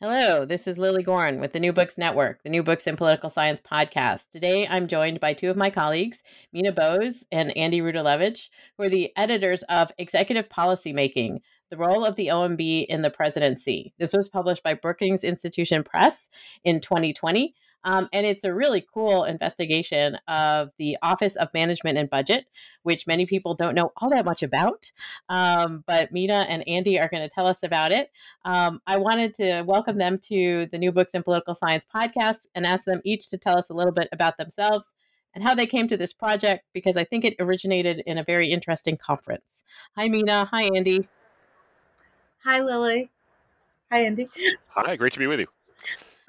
Hello, this is Lily Goren with the New Books Network, the New Books in Political Science podcast. Today I'm joined by two of my colleagues, Meena Bose and Andy Rudalevige, who are the editors of Executive Policy Making, the role of the OMB in the presidency. This was published by Brookings Institution Press in 2020. Um, and it's a really cool investigation of the Office of Management and Budget, which many people don't know all that much about. Um, but Meena and Andy are going to tell us about it. Um, I wanted to welcome them to the New Books in Political Science podcast and ask them each to tell us a little bit about themselves and how they came to this project because I think it originated in a very interesting conference. Hi, Meena. Hi, Andy. Hi, Lily. Hi, Andy. Hi, great to be with you.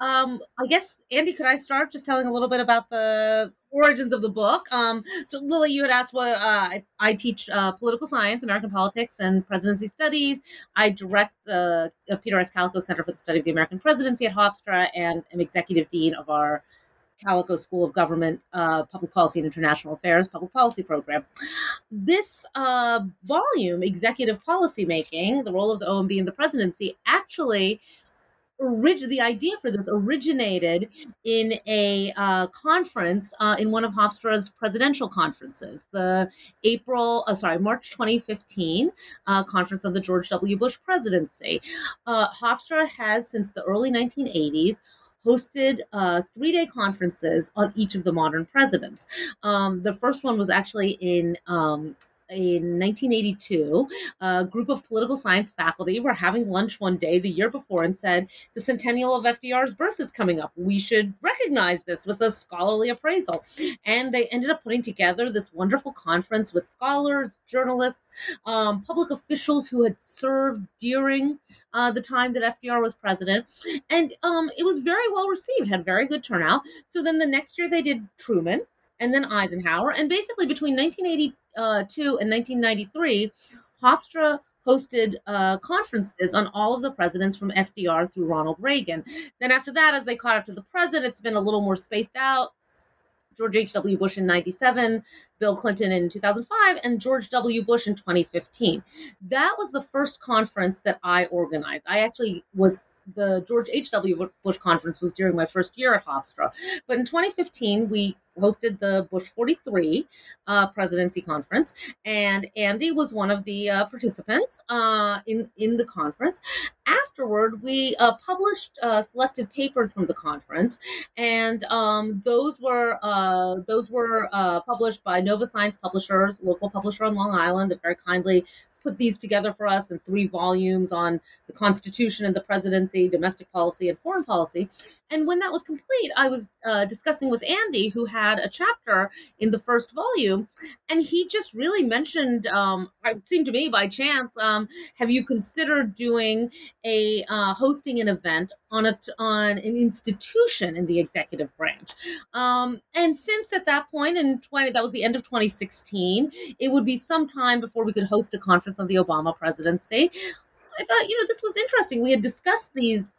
Um, I guess Andy, could I start just telling a little bit about the origins of the book? Um, so Lily, you had asked what uh, I, I, teach uh, political science, American politics, and presidency studies. I direct the uh, Peter S. Kalikow Center for the Study of the American Presidency at Hofstra, and am executive dean of our Kalikow School of Government, uh, Public Policy and International Affairs Public Policy Program. This uh, volume, Executive Policy Making, the role of the OMB in the presidency, actually orig- the idea for this originated in a uh, conference uh, in one of Hofstra's presidential conferences, the April, uh, sorry, March 2015 uh, conference on the George W. Bush presidency. Uh, Hofstra has, since the early 1980s, hosted uh, three day conferences on each of the modern presidents. Um, the first one was actually in um, in 1982, a group of political science faculty were having lunch one day the year before and said, The centennial of FDR's birth is coming up. We should recognize this with a scholarly appraisal. And they ended up putting together this wonderful conference with scholars, journalists, um, public officials who had served during uh, the time that FDR was president. And um, it was very well received, had very good turnout. So then the next year they did Truman and then Eisenhower. And basically between 1982 and 1993, Hofstra hosted uh, conferences on all of the presidents from FDR through Ronald Reagan. Then after that, as they caught up to the president, it's been a little more spaced out. George H.W. Bush in 97, Bill Clinton in 2005, and George W. Bush in 2015. That was the first conference that I organized. I actually was the George H.W. Bush conference was during my first year at Hofstra. But in 2015, we hosted the Bush 43 uh, presidency conference, and Andy was one of the uh, participants uh, in in the conference. Afterward, we uh, published uh, selected papers from the conference, and um, those were uh, those were published by Nova Science Publishers, local publisher on Long Island, that very kindly put these together for us in three volumes on the Constitution and the presidency, domestic policy, and foreign policy. And when that was complete, I was uh, discussing with Andy, who had a chapter in the first volume, and he just really mentioned, um, it seemed to me by chance, um, have you considered doing a uh, hosting an event on a on an institution in the executive branch? Um, and since at that point in 20, that was the end of 2016, it would be some time before we could host a conference on the Obama presidency. I thought, you know, this was interesting. We had discussed these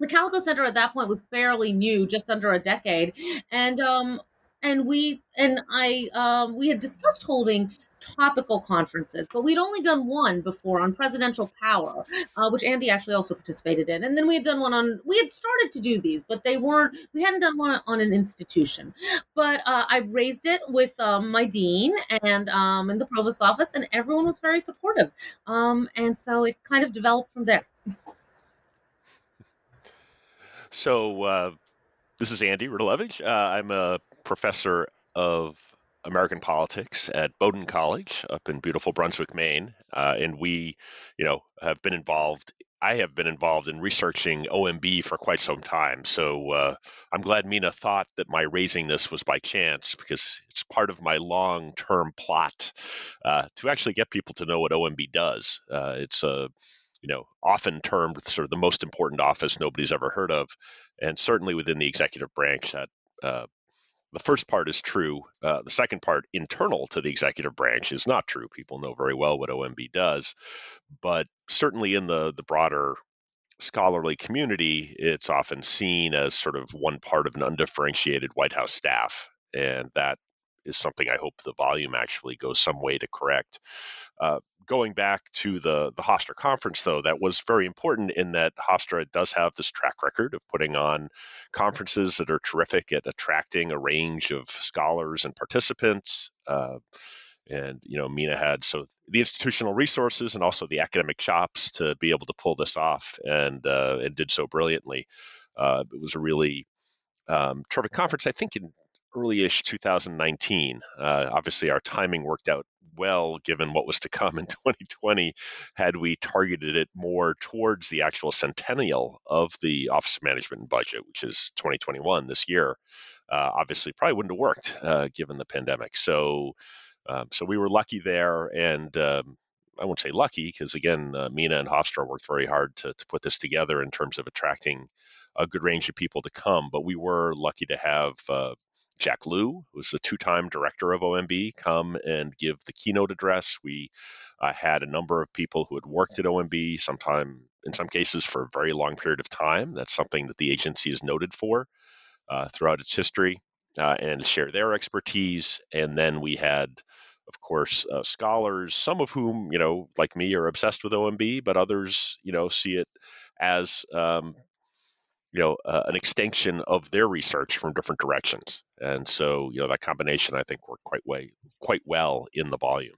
the Kalikow Center at that point was fairly new, just under a decade, and um, and we and I um, we had discussed holding topical conferences, but we'd only done one before on presidential power, uh, which Andy actually also participated in, and then we had done one on. We had started to do these, but they weren't. We hadn't done one on an institution, but uh, I raised it with um, my dean and um, in the provost office, and everyone was very supportive, um, and so it kind of developed from there. So, uh, this is Andy Rudalevige. Uh, I'm a professor of American politics at Bowdoin College up in beautiful Brunswick, Maine. Uh, and we, you know, have been involved. I have been involved in researching OMB for quite some time. So uh, I'm glad Meena thought that my raising this was by chance because it's part of my long term plot uh, to actually get people to know what OMB does. Uh, it's a you know, often termed sort of the most important office nobody's ever heard of, and certainly within the executive branch, that uh, the first part is true. Uh, the second part, internal to the executive branch, is not true. People know very well what OMB does, but certainly in the the broader scholarly community, it's often seen as sort of one part of an undifferentiated White House staff, and that is something I hope the volume actually goes some way to correct. Uh, going back to the the Hofstra conference, though, that was very important in that Hofstra does have this track record of putting on conferences that are terrific at attracting a range of scholars and participants. Uh, and you know, Meena had so the institutional resources and also the academic chops to be able to pull this off, and uh, and did so brilliantly. Uh, it was a really um, terrific conference. I think in early-ish 2019. Uh, obviously, our timing worked out well given what was to come in 2020 had we targeted it more towards the actual centennial of the Office of Management and Budget, which is 2021 this year. Uh, obviously, probably wouldn't have worked uh, given the pandemic. So, um, so we were lucky there, and um, I won't say lucky because again, uh, Meena and Hofstra worked very hard to, to put this together in terms of attracting a good range of people to come. But we were lucky to have uh, Jack Lew, who's the two-time director of OMB, come and give the keynote address. We uh, had a number of people who had worked at OMB, sometime in some cases for a very long period of time. That's something that the agency is noted for uh, throughout its history, uh, and share their expertise. And then we had, of course, uh, scholars, some of whom, you know, like me, are obsessed with OMB, but others, you know, see it as um, you know uh, an extension of their research from different directions. And so you know that combination i think worked quite way quite well in the volume.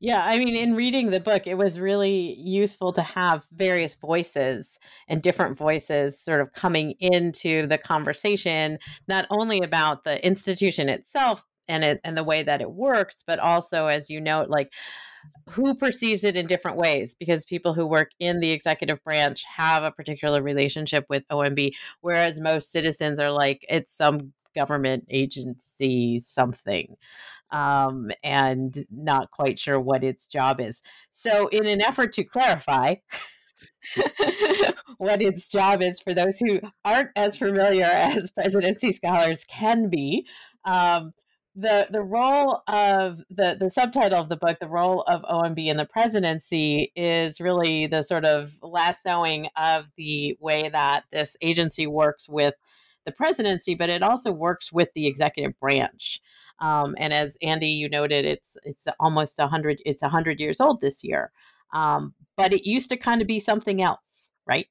Yeah i mean in reading the book it was really useful to have various voices and different voices sort of coming into the conversation not only about the institution itself and it and the way that it works but also as you note like who perceives it in different ways because people who work in the executive branch have a particular relationship with OMB, whereas most citizens are like, it's some government agency something um, and not quite sure what its job is. So, in an effort to clarify, what its job is for those who aren't as familiar as presidency scholars can be. Um, the the role of the the subtitle of the book the role of omb in the presidency is really the sort of lassoing of the way that this agency works with the presidency but it also works with the executive branch. Um, and as andy you noted it's it's almost 100 it's 100 years old this year. Um, but it used to kind of be something else right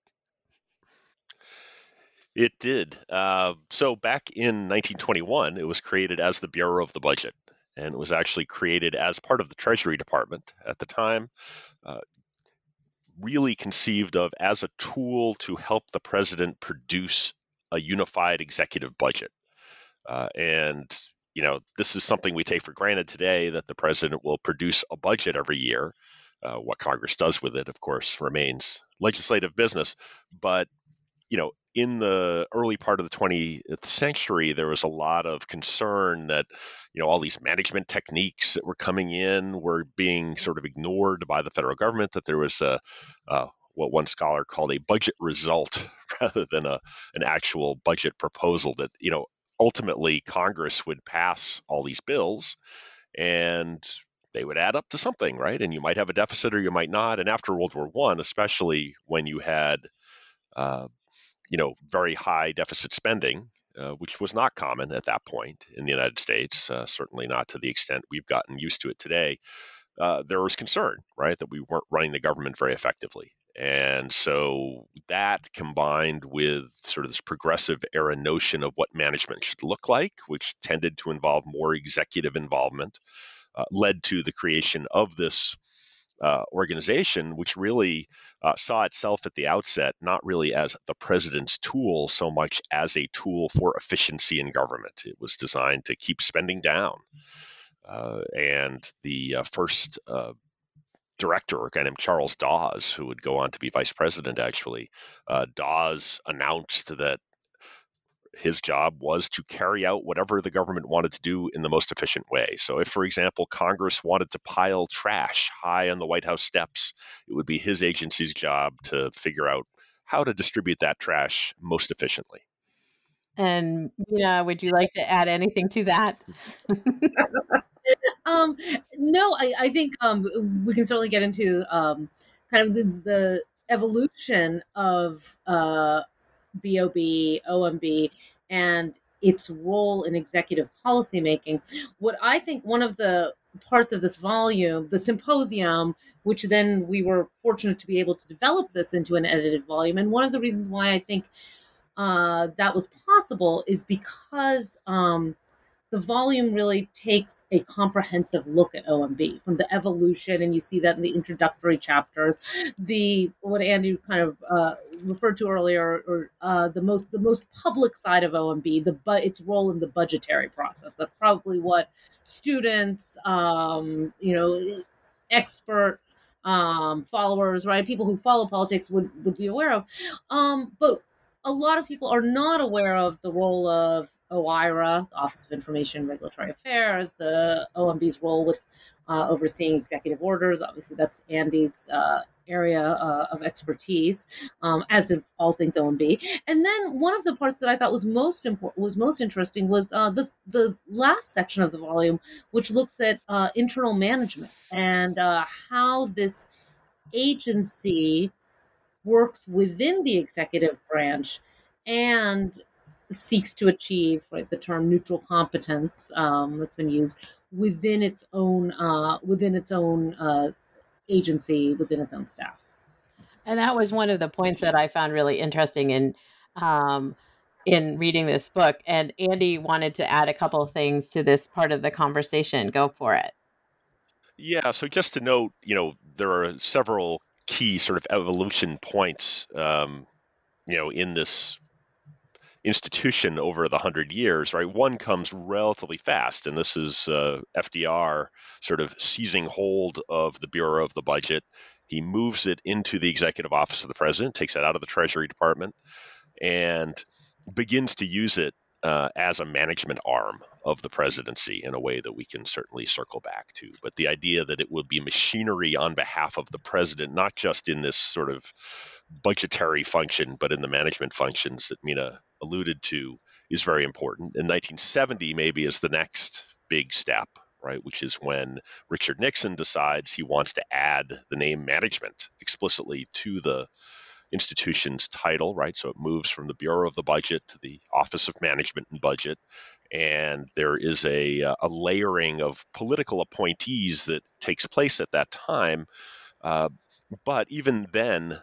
it did. Uh, so back in 1921, it was created as the Bureau of the Budget, and it was actually created as part of the Treasury Department at the time. Uh, really conceived of as a tool to help the president produce a unified executive budget. Uh, and you know, this is something we take for granted today that the president will produce a budget every year. Uh, what Congress does with it, of course, remains legislative business. But you know, in the early part of the 20th century, there was a lot of concern that, you know, all these management techniques that were coming in were being sort of ignored by the federal government, that there was a, uh, what one scholar called a budget result rather than a, an actual budget proposal that, you know, ultimately Congress would pass all these bills and they would add up to something, right? And you might have a deficit or you might not. And after World War One, especially when you had uh, you know, very high deficit spending, uh, which was not common at that point in the United States, uh, certainly not to the extent we've gotten used to it today. Uh, there was concern, right, that we weren't running the government very effectively. And so that combined with sort of this progressive era notion of what management should look like, which tended to involve more executive involvement, uh, led to the creation of this uh, organization, which really uh, saw itself at the outset not really as the president's tool so much as a tool for efficiency in government. It was designed to keep spending down. Uh, and the uh, first uh, director, a guy named Charles Dawes, who would go on to be vice president, actually, uh, Dawes announced that his job was to carry out whatever the government wanted to do in the most efficient way. So, if, for example, Congress wanted to pile trash high on the White House steps, it would be his agency's job to figure out how to distribute that trash most efficiently. And Meena, would you like to add anything to that? um, no, I, I think um, we can certainly get into um, kind of the, the evolution of uh, BOB, OMB, and its role in executive policymaking. What I think one of the parts of this volume, the symposium, which then we were fortunate to be able to develop this into an edited volume. And one of the reasons why I think uh, that was possible is because um, the volume really takes a comprehensive look at OMB from the evolution, and you see that in the introductory chapters. The what Andy kind of uh, referred to earlier, or uh, the most the most public side of OMB, the but its role in the budgetary process. That's probably what students, um, you know, expert um, followers, right? People who follow politics would would be aware of. Um, but a lot of people are not aware of the role of OIRA, the Office of Information Regulatory Affairs, the OMB's role with uh, overseeing executive orders. Obviously, that's Andy's uh, area uh, of expertise, um, as in all things OMB. And then one of the parts that I thought was most important, was most interesting, was uh, the the last section of the volume, which looks at uh, internal management and uh, how this agency works within the executive branch and seeks to achieve right the term neutral competence um, that's been used within its own uh, within its own uh, agency within its own staff. And that was one of the points that i found really interesting in um, in reading this book. And andy wanted to add a couple of things to this part of the conversation. Go for it. Yeah so just to note you know there are several key sort of evolution points um, you know in this institution over the hundred years, right? One comes relatively fast, and this is uh, FDR sort of seizing hold of the Bureau of the Budget. He moves it into the Executive Office of the President, takes it out of the Treasury Department, and begins to use it uh, as a management arm of the presidency in a way that we can certainly circle back to. But the idea that it will be machinery on behalf of the president, not just in this sort of budgetary function, but in the management functions that Meena alluded to, is very important. In 1970, maybe is the next big step, right? Which is when Richard Nixon decides he wants to add the name management explicitly to the institution's title, right? So it moves from the Bureau of the Budget to the Office of Management and Budget. And there is a, uh, a layering of political appointees that takes place at that time. Uh, but even then,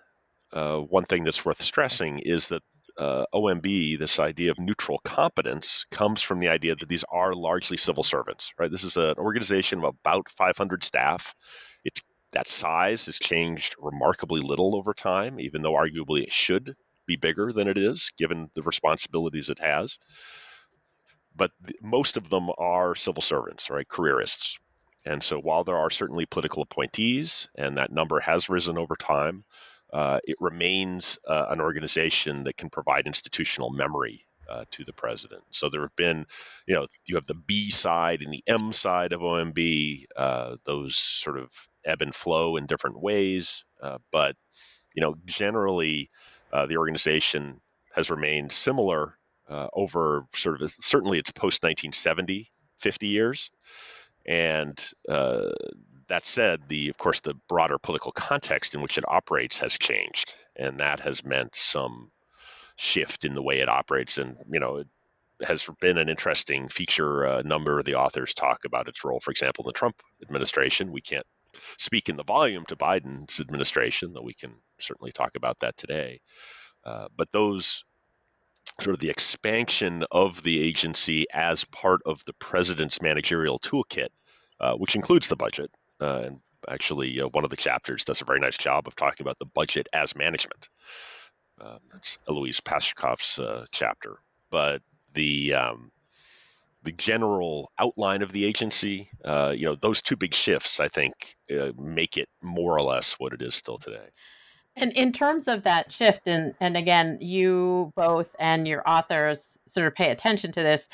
uh, one thing that's worth stressing is that uh, OMB, this idea of neutral competence, comes from the idea that these are largely civil servants, right? This is an organization of about 500 staff. It that size has changed remarkably little over time, even though arguably it should be bigger than it is, given the responsibilities it has. But most of them are civil servants, right? Careerists. And so while there are certainly political appointees, and that number has risen over time, uh, it remains uh, an organization that can provide institutional memory uh, to the president. So there have been, you know, you have the B side and the M side of OMB. Uh, those sort of ebb and flow in different ways, uh, but you know, generally, uh, the organization has remained similar over sort of certainly its post 1970 50 years. And uh, that said, the of course the broader political context in which it operates has changed, and that has meant some shift in the way it operates. And you know, it has been an interesting feature. A number of the authors talk about its role, for example, in the Trump administration. We can't speak in the volume to Biden's administration, though we can certainly talk about that today. Uh, but those sort of the expansion of the agency as part of the president's managerial toolkit, uh, which includes the budget, uh, and actually, uh, one of the chapters does a very nice job of talking about the budget as management. Uh, that's Eloise Pasachoff's uh, chapter. But the um, the general outline of the agency, uh, you know, those two big shifts, I think, uh, make it more or less what it is still today. And in terms of that shift, and and again, you both and your authors sort of pay attention to this,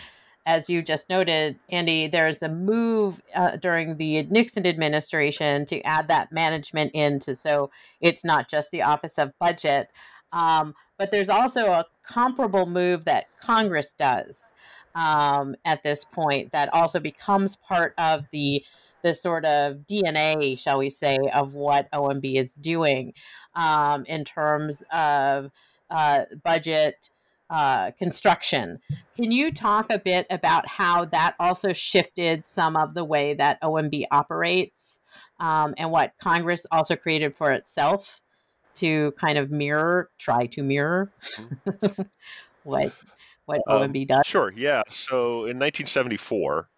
as you just noted, Andy. There's a move uh, during the Nixon administration to add that management into, so it's not just the Office of Budget, um, but there's also a comparable move that Congress does um, at this point that also becomes part of the the sort of DNA, shall we say, of what OMB is doing um, in terms of uh, budget uh, construction. Can you talk a bit about how that also shifted some of the way that OMB operates um, and what Congress also created for itself to kind of mirror, try to mirror mm-hmm. what what OMB um, does? Sure, yeah. So in 1974,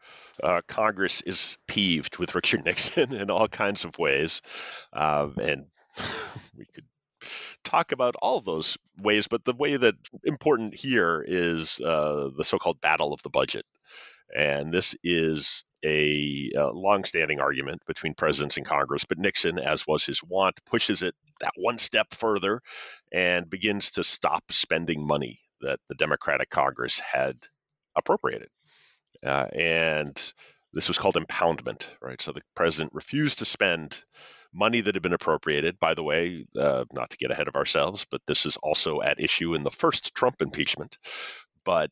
uh, Congress is peeved with Richard Nixon in all kinds of ways, um, and we could talk about all those ways, but the way that important here is uh, the so-called battle of the budget, and this is a, a long-standing argument between presidents and Congress. But Nixon, as was his wont, pushes it that one step further and begins to stop spending money that the Democratic Congress had appropriated. Uh, and this was called impoundment, right? So the president refused to spend money that had been appropriated. By the way, uh, not to get ahead of ourselves, but this is also at issue in the first Trump impeachment. But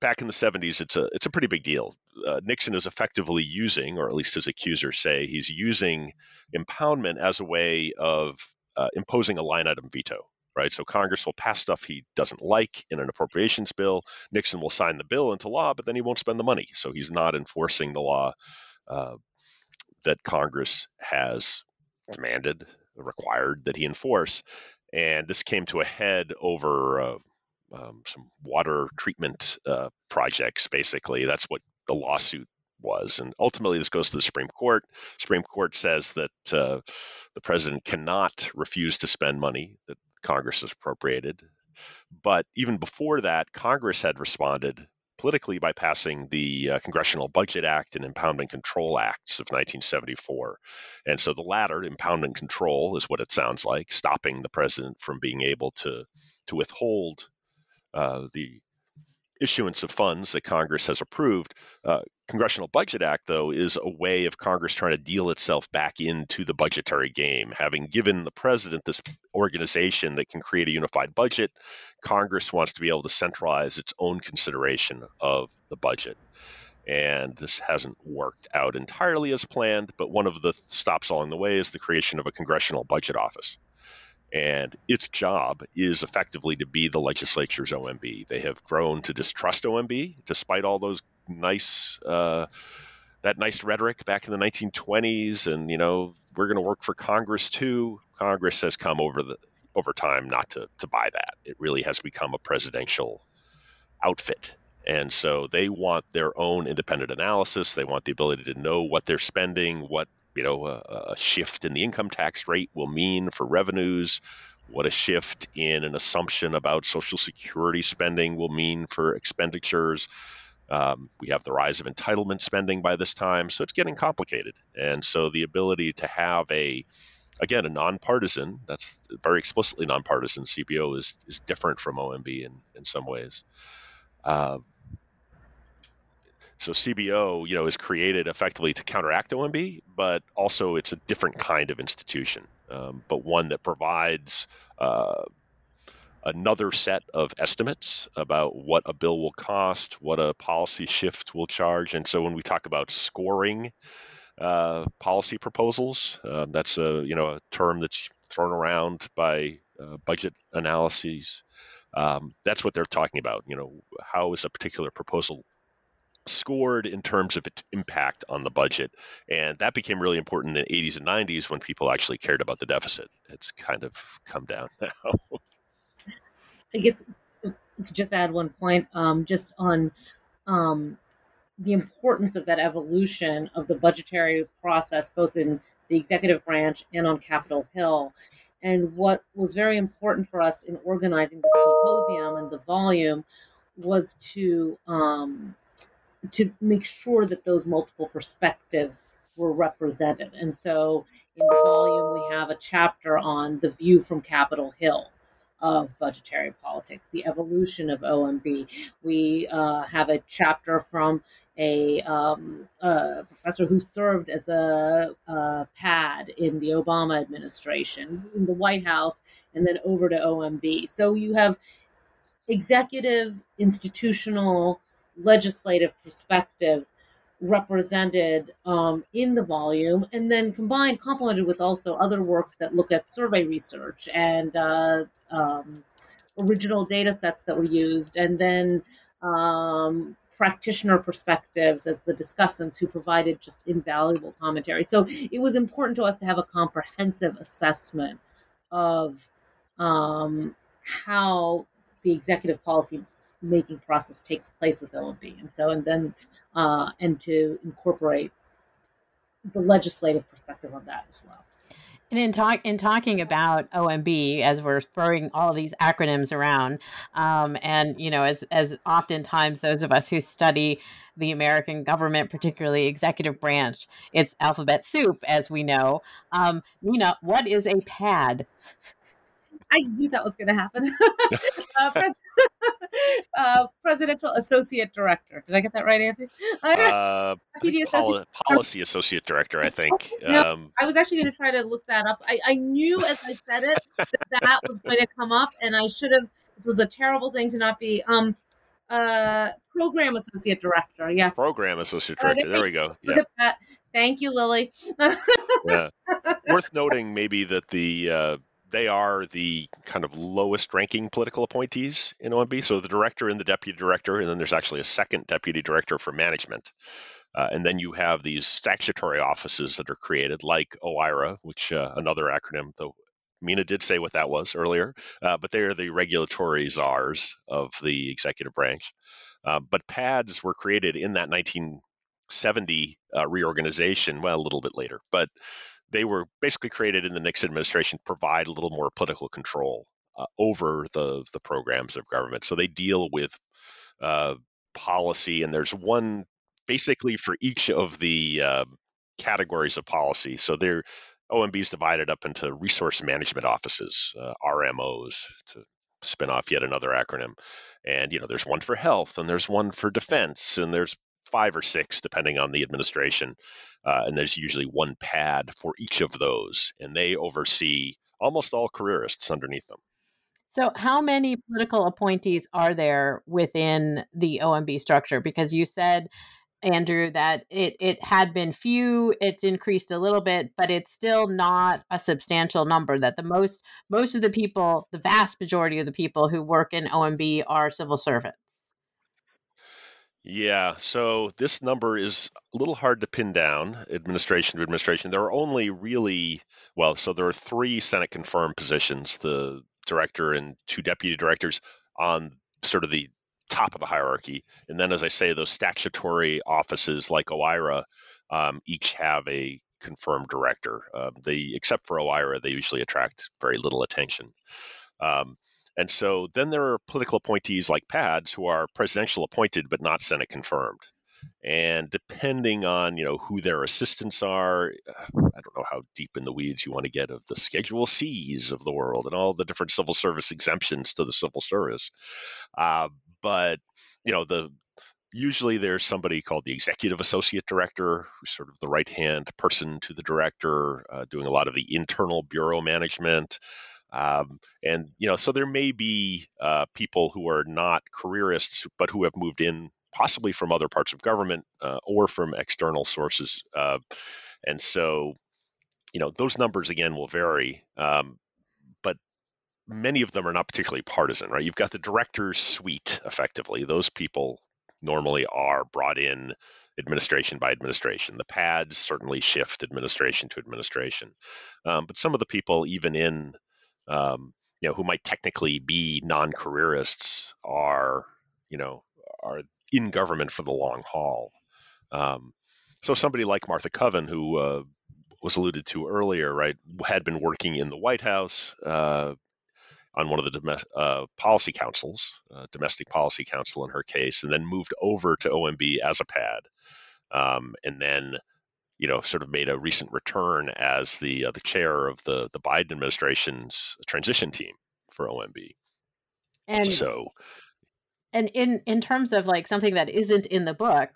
back in the 70s, it's a it's a pretty big deal. Uh, Nixon is effectively using, or at least his accusers say, he's using impoundment as a way of uh, imposing a line item veto right? So Congress will pass stuff he doesn't like in an appropriations bill. Nixon will sign the bill into law, but then he won't spend the money. So he's not enforcing the law uh, that Congress has demanded, required that he enforce. And this came to a head over uh, um, some water treatment uh, projects, basically. That's what the lawsuit was. And ultimately, this goes to the Supreme Court. Supreme Court says that uh, the president cannot refuse to spend money that Congress has appropriated. But even before that, Congress had responded politically by passing the uh, Congressional Budget Act and Impoundment Control Acts of 1974. And so the latter, impoundment control, is what it sounds like, stopping the president from being able to to withhold uh, the issuance of funds that Congress has approved. Uh, Congressional Budget Act, though, is a way of Congress trying to deal itself back into the budgetary game. Having given the president this organization that can create a unified budget, Congress wants to be able to centralize its own consideration of the budget. And this hasn't worked out entirely as planned, but one of the stops along the way is the creation of a Congressional Budget Office and its job is effectively to be the legislature's OMB. They have grown to distrust OMB despite all those nice uh, that nice rhetoric back in the 1920s, and you know we're going to work for Congress too. Congress has come over the over time not to to buy that. It really has become a presidential outfit. And so they want their own independent analysis. They want the ability to know what they're spending, what you know a, a shift in the income tax rate will mean for revenues, what a shift in an assumption about Social Security spending will mean for expenditures. Um, we have the rise of entitlement spending by this time, so it's getting complicated. And so the ability to have a, again, a nonpartisan, that's very explicitly nonpartisan CBO is, is different from OMB in, in some ways. Uh, so CBO, you know, is created effectively to counteract OMB, but also it's a different kind of institution, um, but one that provides uh, another set of estimates about what a bill will cost, what a policy shift will charge, and so when we talk about scoring uh, policy proposals, uh, that's a you know a term that's thrown around by uh, budget analyses. Um, that's what they're talking about. You know, how is a particular proposal scored in terms of its impact on the budget. And that became really important in the 80s and 90s when people actually cared about the deficit. It's kind of come down now. I guess just add one point, um, just on um, the importance of that evolution of the budgetary process, both in the executive branch and on Capitol Hill. And what was very important for us in organizing the symposium and the volume was to um, to make sure that those multiple perspectives were represented. And so in the volume, we have a chapter on the view from Capitol Hill of budgetary politics, the evolution of OMB. We uh, have a chapter from a, um, a, professor who served as a, a, PAD in the Obama administration, in the White House, and then over to OMB. So you have executive, institutional, legislative perspective represented um, in the volume, and then combined, complemented with also other work that look at survey research and uh, um, original data sets that were used, and then um, practitioner perspectives as the discussants who provided just invaluable commentary. So it was important to us to have a comprehensive assessment of um, how the executive policy making process takes place with OMB, and so and then uh, and to incorporate the legislative perspective of that as well. And in talk in talking about OMB, as we're throwing all these acronyms around, um, and you know, as as oftentimes those of us who study the American government, particularly executive branch, it's alphabet soup, as we know. Um, Nina, what is a PAD? I knew that was going to happen. uh, pres- uh, Presidential Associate Director. Did I get that right, Anthony? Uh, poli- policy Associate Director, I think. no, um, I was actually going to try to look that up. I, I knew as I said it that that was going to come up, and I should have. This was a terrible thing to not be. Um, uh, program associate director. Yeah. Program associate director. there we go. Yeah. Thank you, Lily. yeah. Worth noting, maybe that the uh, they are the kind of lowest ranking political appointees in OMB. So the director and the deputy director, and then there's actually a second deputy director for management. Uh, and then you have these statutory offices that are created, like OIRA, which uh, another acronym, though Meena did say what that was earlier, uh, but they are the regulatory czars of the executive branch. Uh, but PADs were created in that 1970 uh, reorganization, well, a little bit later, but they were basically created in the Nixon administration to provide a little more political control uh, over the the programs of government. So they deal with policy, and there's one basically for each of the uh, categories of policy. So they're OMB is divided up into resource management offices, uh, RMOs, to spin off yet another acronym. And you know, there's one for health, and there's one for defense, and there's five or six depending on the administration. Uh, and there's usually one pad for each of those, and they oversee almost all careerists underneath them. So, how many political appointees are there within the OMB structure? Because you said, Andrew, that it, it had been few, it's increased a little bit, but it's still not a substantial number. That the most most of the people, the vast majority of the people who work in OMB are civil servants. Yeah, so this number is a little hard to pin down, administration to administration. There are only really, well, so there are three Senate confirmed positions the director and two deputy directors on sort of the top of the hierarchy. And then, as I say, those statutory offices like OIRA um, each have a confirmed director. Uh, they, except for OIRA, they usually attract very little attention. Um, and so then there are political appointees like PADs who are presidential appointed but not Senate confirmed. And depending on you know who their assistants are, I don't know how deep in the weeds you want to get of the Schedule C's of the world and all the different civil service exemptions to the civil service. Uh, but you know the usually there's somebody called the executive associate director who's sort of the right hand person to the director uh, doing a lot of the internal bureau management um, and you know, so there may be uh, people who are not careerists, but who have moved in possibly from other parts of government uh, or from external sources. Uh, and so, you know, those numbers again will vary, um, many of them are not particularly partisan, right? You've got the director's suite, effectively. Those people normally are brought in administration by administration. The pads certainly shift administration to administration. Um, but some of the people, even in um, you know, who might technically be non-careerists are, you know, are in government for the long haul. Um, so somebody like Martha Coven, who uh, was alluded to earlier, right, had been working in the White House uh, on one of the dom- uh, policy councils, uh, domestic policy council in her case, and then moved over to OMB as a pad, um, and then you know, sort of made a recent return as the uh, the chair of the the Biden administration's transition team for OMB. And so, and in in terms of like something that isn't in the book,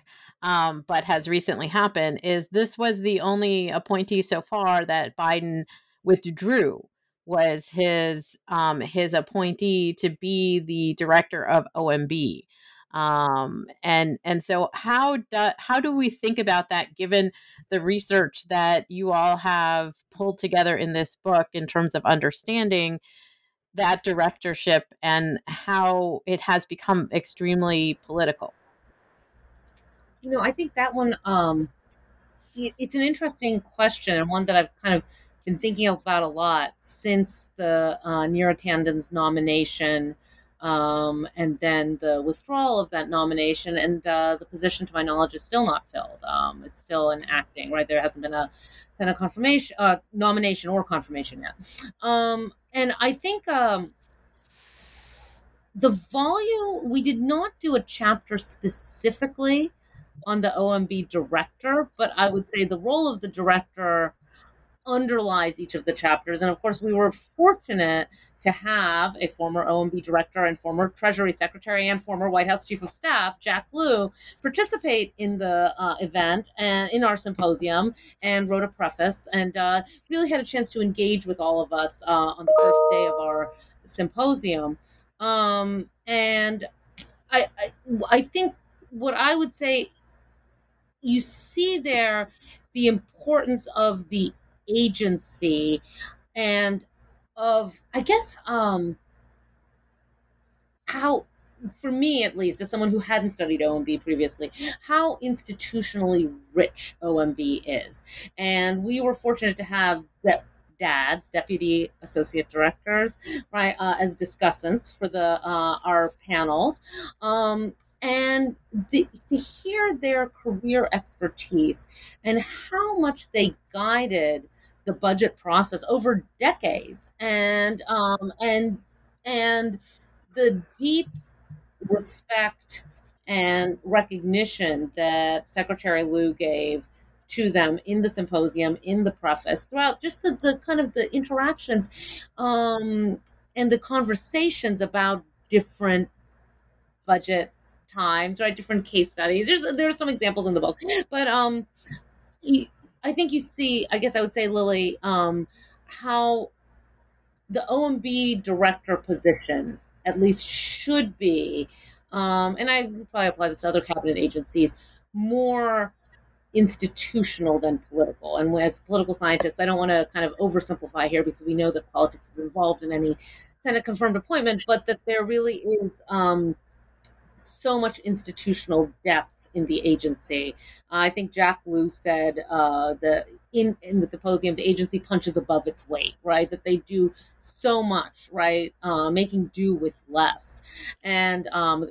um, but has recently happened, is this was the only appointee so far that Biden withdrew was his um, his appointee to be the director of OMB. Um, and and so how do how do we think about that given the research that you all have pulled together in this book in terms of understanding that directorship and how it has become extremely political? You know, I think that one um, it, it's an interesting question and one that I've kind of been thinking about a lot since the uh, Neera Tanden's nomination um, and then the withdrawal of that nomination. And uh, the position, to my knowledge, is still not filled. Um, it's still in acting, right? There hasn't been a Senate confirmation, uh, nomination or confirmation yet. Um, and I think um, the volume, we did not do a chapter specifically on the OMB director, but I would say the role of the director underlies each of the chapters. And of course, we were fortunate to have a former OMB director and former Treasury Secretary and former White House Chief of Staff, Jack Lew, participate in the uh, event and in our symposium and wrote a preface and uh, really had a chance to engage with all of us uh, on the first day of our symposium. Um, and I, I, I think what I would say you see there the importance of the agency and of i guess um how for me at least as someone who hadn't studied omb previously how institutionally rich omb is. And we were fortunate to have de- dads deputy associate directors right uh, as discussants for the uh, our panels. Um, and the, to hear their career expertise and how much they guided the budget process over decades and um, and and the deep respect and recognition that Secretary Lew gave to them in the symposium, in the preface, throughout just the, the kind of the interactions um, and the conversations about different budget times, right? Different case studies. There's there's some examples in the book, but um, I think you see. I guess I would say, Lily, um, how the OMB director position at least should be, um, and I probably apply this to other cabinet agencies, more institutional than political. And as political scientists, I don't want to kind of oversimplify here because we know that politics is involved in any Senate confirmed appointment, but that there really is um, so much institutional depth in the agency. Uh, I think Jack Lew said uh, the in in the symposium the agency punches above its weight, right? That they do so much, right, uh, making do with less, and um,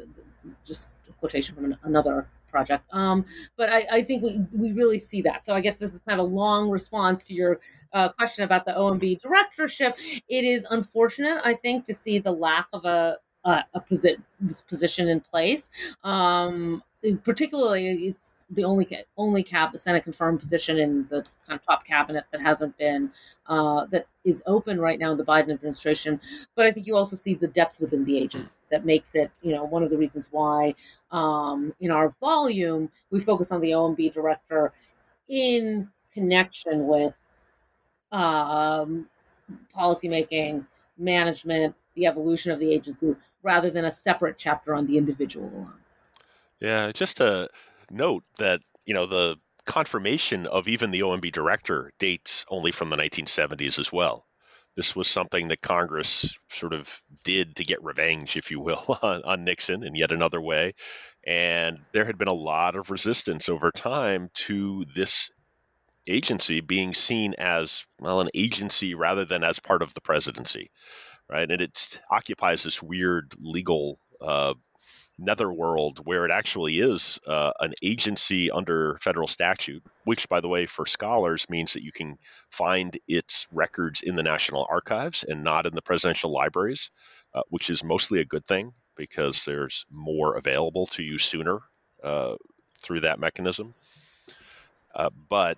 just a quotation from an, another project. Um, but I, I, think we, we really see that. So I guess this is kind of a long response to your uh, question about the OMB directorship. It is unfortunate, I think, to see the lack of a uh, a posi- this position in place. Um, particularly, it's the only only cap Senate confirmed position in the kind of top cabinet that hasn't been uh, that is open right now in the Biden administration. But I think you also see the depth within the agency that makes it, you know, one of the reasons why um, in our volume we focus on the OMB director in connection with um, policymaking, management, the evolution of the agency, rather than a separate chapter on the individual alone. Yeah, just to note that, you know, the confirmation of even the OMB director dates only from the 1970s as well. This was something that Congress sort of did to get revenge, if you will, on, on Nixon in yet another way. And there had been a lot of resistance over time to this agency being seen as, well, an agency rather than as part of the presidency right? And it occupies this weird legal uh, netherworld where it actually is uh, an agency under federal statute, which, by the way, for scholars means that you can find its records in the National Archives and not in the presidential libraries, uh, which is mostly a good thing because there's more available to you sooner uh, through that mechanism. Uh, but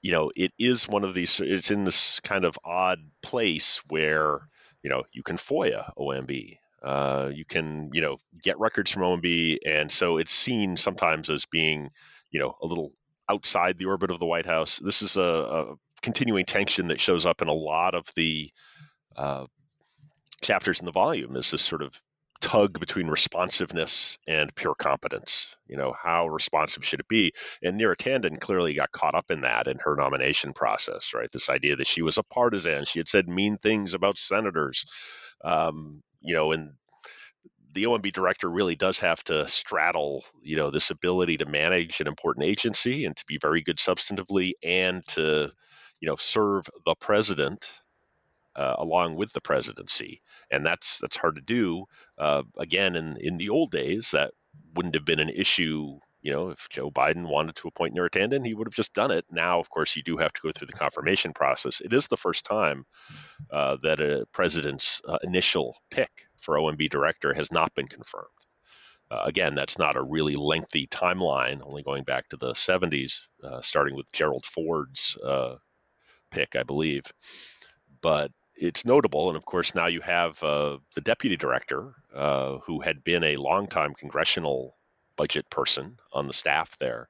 you know, it is one of these. It's in this kind of odd place where you know you can FOIA OMB. Uh, you can you know get records from OMB, and so it's seen sometimes as being you know a little outside the orbit of the White House. This is a, a continuing tension that shows up in a lot of the uh, chapters in the volume. Is this sort of tug between responsiveness and pure competence. You know, how responsive should it be? And Neera Tanden clearly got caught up in that in her nomination process, right? This idea that she was a partisan, she had said mean things about senators, um, you know, and the OMB director really does have to straddle, you know, this ability to manage an important agency and to be very good substantively and to, you know, serve the president uh, along with the presidency, and that's that's hard to do. Uh, again, in in the old days, that wouldn't have been an issue. You know, if Joe Biden wanted to appoint Neera Tanden, he would have just done it. Now, of course, you do have to go through the confirmation process. It is the first time uh, that a president's uh, initial pick for OMB director has not been confirmed. Uh, again, that's not a really lengthy timeline, only going back to the 70s, uh, starting with Gerald Ford's uh, pick, I believe. But it's notable, and of course now you have uh, the deputy director, uh, who had been a longtime congressional budget person on the staff there,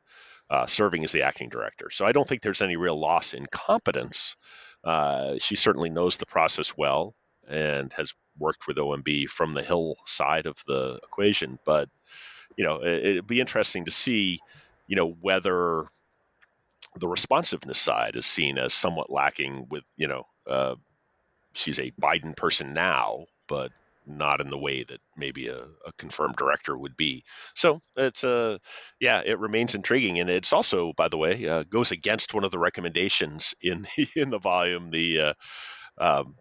uh, serving as the acting director. So I don't think there's any real loss in competence. Uh, she certainly knows the process well and has worked with OMB from the Hill side of the equation. But you know, it, it'd be interesting to see, you know, whether the responsiveness side is seen as somewhat lacking with you know uh, she's a Biden person now, but not in the way that maybe a, a confirmed director would be. So it's a uh, yeah, it remains intriguing, and it's also, by the way, uh, goes against one of the recommendations in the, in the volume. The uh, um,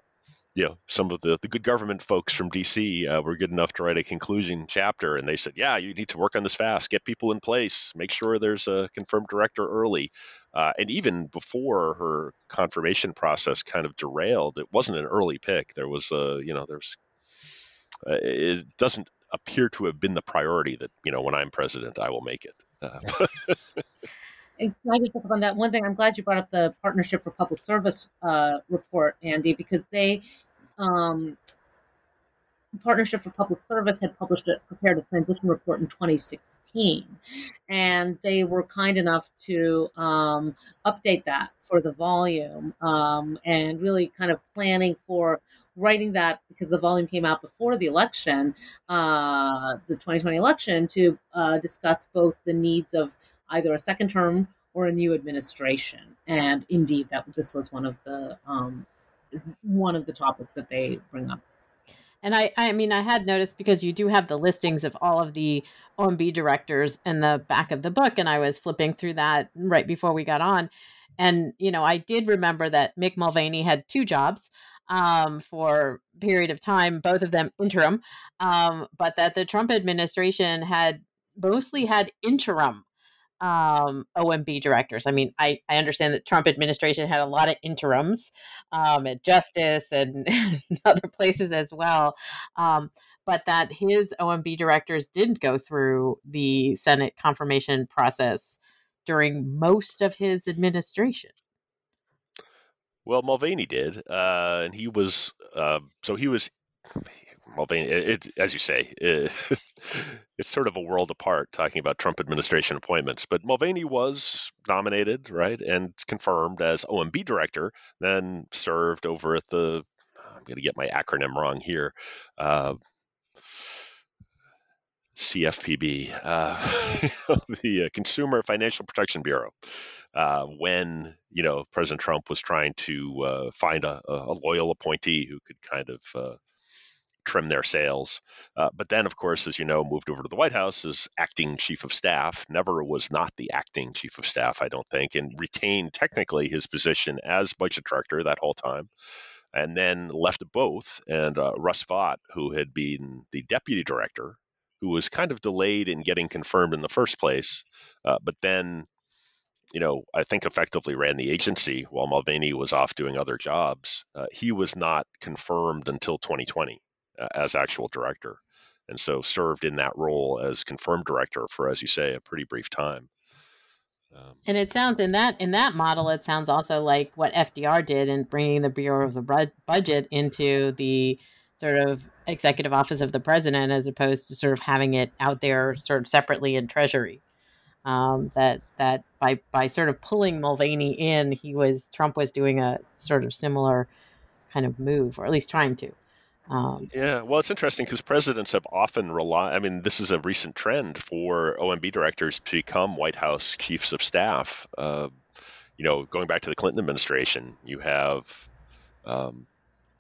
you know, some of the, the good government folks from DC uh, were good enough to write a conclusion chapter, and they said, yeah, you need to work on this fast, get people in place, make sure there's a confirmed director early. Uh, and even before her confirmation process kind of derailed, it wasn't an early pick. There was a, you know, there's, uh, it doesn't appear to have been the priority that, you know, when I'm president, I will make it. Uh, And can I just pick up on that one thing? I'm glad you brought up the Partnership for Public Service uh, report, Andy, because they um, Partnership for Public Service had published a prepared a transition report in 2016, and they were kind enough to um, update that for the volume um, and really kind of planning for writing that because the volume came out before the election, uh, the 2020 election, to uh, discuss both the needs of either a second term or a new administration. And indeed, that this was one of the um, one of the topics that they bring up. And I, I mean, I had noticed because you do have the listings of all of the OMB directors in the back of the book, and I was flipping through that right before we got on. And, you know, I did remember that Mick Mulvaney had two jobs um, for period of time, both of them interim, um, but that the Trump administration had mostly had interim um, OMB directors. I mean, I, I understand that Trump administration had a lot of interims um, at Justice and, and other places as well. Um, but that his OMB directors didn't go through the Senate confirmation process during most of his administration. Well, Mulvaney did, uh, and he was uh, so he was Mulvaney, it, as you say, it, it's sort of a world apart talking about Trump administration appointments. But Mulvaney was nominated, right, and confirmed as OMB director, then served over at the, I'm going to get my acronym wrong here, uh, CFPB, uh, the uh, Consumer Financial Protection Bureau. Uh, when you know President Trump was trying to uh, find a, a, loyal appointee who could kind of uh, trim their sails. Uh, but then, of course, as you know, moved over to the White House as acting chief of staff. Never was not the acting chief of staff, I don't think, and retained technically his position as budget director that whole time. And then left both. And uh, Russ Vought, who had been the deputy director, who was kind of delayed in getting confirmed in the first place, uh, but then you know, I think effectively ran the agency while Mulvaney was off doing other jobs. Uh, he was not confirmed until 2020 as actual director, and so served in that role as confirmed director for, as you say, a pretty brief time. Um, and it sounds in that in that model, it sounds also like what FDR did in bringing the Bureau of the Budget into the sort of executive office of the president, as opposed to sort of having it out there sort of separately in Treasury. Um, that that by by sort of pulling Mulvaney in, he was Trump was doing a sort of similar kind of move, or at least trying to. Um, yeah, well, it's interesting because presidents have often relied. I mean, this is a recent trend for OMB directors to become White House chiefs of staff. Uh, you know, going back to the Clinton administration, you have um,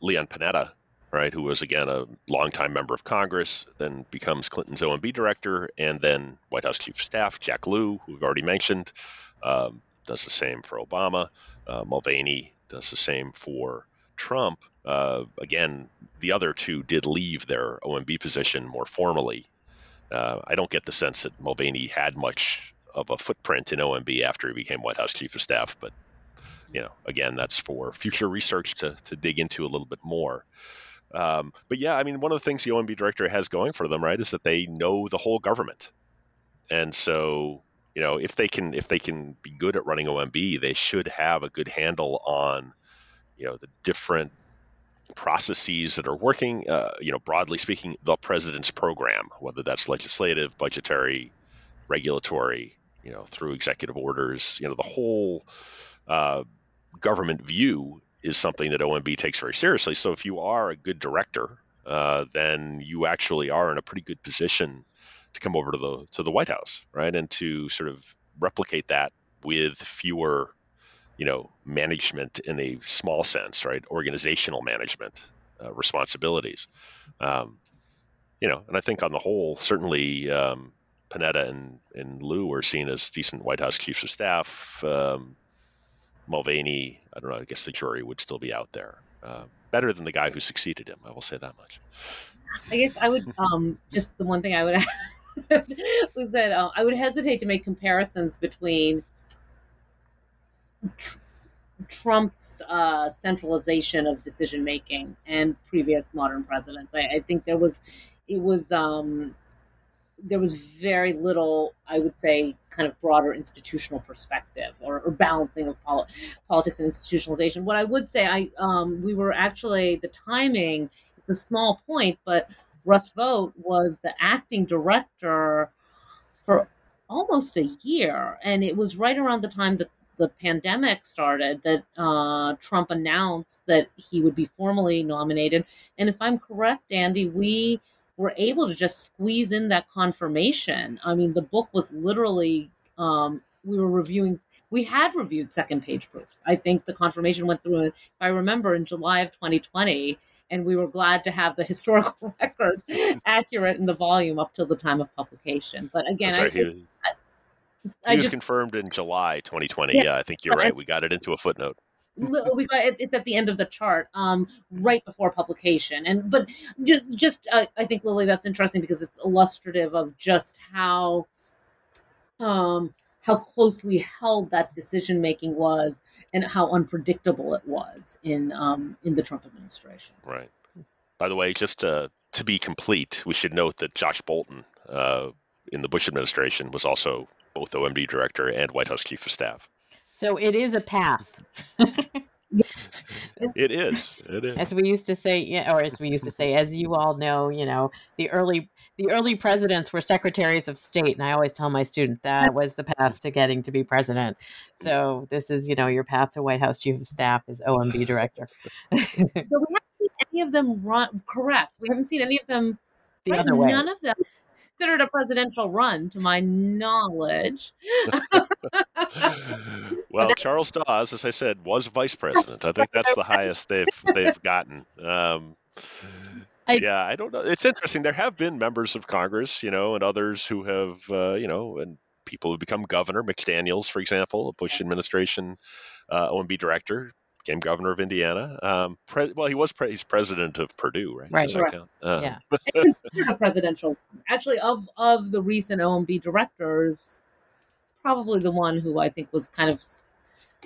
Leon Panetta, right, who was again a longtime member of Congress, then becomes Clinton's OMB director, and then White House chief of staff Jack Lew, who we've already mentioned, um, does the same for Obama. Uh, Mulvaney does the same for Trump. Uh, again, the other two did leave their OMB position more formally. Uh, I don't get the sense that Mulvaney had much of a footprint in OMB after he became White House Chief of Staff, but you know, again, that's for future research to, to dig into a little bit more. Um, but yeah, I mean, one of the things the OMB director has going for them, right, is that they know the whole government, and so you know, if they can if they can be good at running OMB, they should have a good handle on you know the different processes that are working. Uh, you know, broadly speaking, the president's program, whether that's legislative, budgetary, regulatory, you know, through executive orders. You know, the whole uh, government view is something that OMB takes very seriously. So if you are a good director, uh, then you actually are in a pretty good position to come over to the to the White House, right, and to sort of replicate that with fewer you know, management in a small sense, right? Organizational management uh, responsibilities. Um, you know, and I think on the whole, certainly um, Panetta and, and Lew are seen as decent White House chiefs of staff. Um, Mulvaney, I don't know, I guess the jury would still be out there. Uh, better than the guy who succeeded him, I will say that much. I guess I would um, just the one thing I would was that uh, I would hesitate to make comparisons between tr- Trump's uh, centralization of decision making and previous modern presidents. I, I, think there was, it was, um, there was very little, I would say, kind of broader institutional perspective or, or balancing of poli- politics and institutionalization. What I would say, I um, we were actually the timing. It's a small point, but Russ Vought was the acting director for almost a year, and it was right around the time that the pandemic started that uh, Trump announced that he would be formally nominated. And if I'm correct, Andy, we were able to just squeeze in that confirmation. I mean, the book was literally, um, we were reviewing, we had reviewed second page proofs. I think the confirmation went through, if I remember, in July of 2020. And we were glad to have the historical record accurate in the volume up till the time of publication. But again, I, I, I he was just, confirmed in July 2020. Yeah, yeah I think you're right. we got it into a footnote. we got it, it's at the end of the chart, um, right before publication. And but just, just uh, I think Lily, that's interesting because it's illustrative of just how, um, how closely held that decision making was, and how unpredictable it was in um, in the Trump administration. Right. By the way, just to to be complete, we should note that Josh Bolten Uh, in the Bush administration was also both OMB director and White House chief of staff. So it is a path. it is. It is. As we used to say, or as we used to say, as you all know, you know, the early the early presidents were secretaries of state, and I always tell my student that was the path to getting to be president. So this is, you know, your path to White House chief of staff is OMB director. so we haven't seen any of them run correct. We haven't seen any of them. The right? other way. None of them considered a presidential run, to my knowledge. well, Charles Dawes, as I said, was vice president. I think that's the highest they've they've gotten. Um, I, yeah, I don't know. It's interesting. There have been members of Congress, you know, and others who have, uh, you know, and people who become governor. Mitch Daniels, for example, a Bush administration uh, OMB director, became governor of Indiana. Um, pre- well, he was pre- he's president of Purdue, right? Right. right. Uh, yeah. a presidential. Actually, of of the recent OMB directors, probably the one who I think was kind of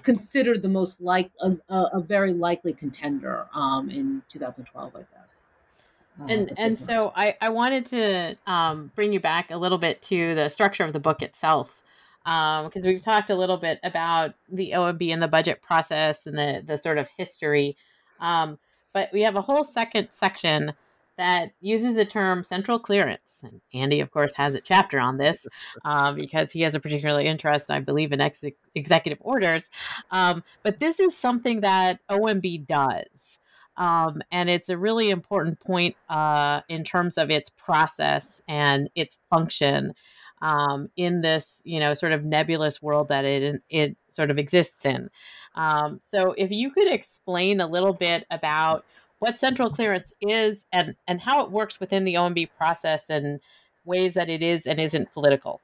considered the most like a, a, a very likely contender um, in 2012, I guess. Uh, and and so I, I wanted to um, bring you back a little bit to the structure of the book itself. Because um, we've talked a little bit about the OMB and the budget process and the the sort of history. Um, but we have a whole second section that uses the term central clearance. And Andy, of course, has a chapter on this um, because he has a particular interest, I believe, in ex- executive orders. Um, but this is something that OMB does. Um, and it's a really important point uh, in terms of its process and its function um, in this, you know, sort of nebulous world that it it sort of exists in. Um, so, if you could explain a little bit about what central clearance is and and how it works within the OMB process and ways that it is and isn't political.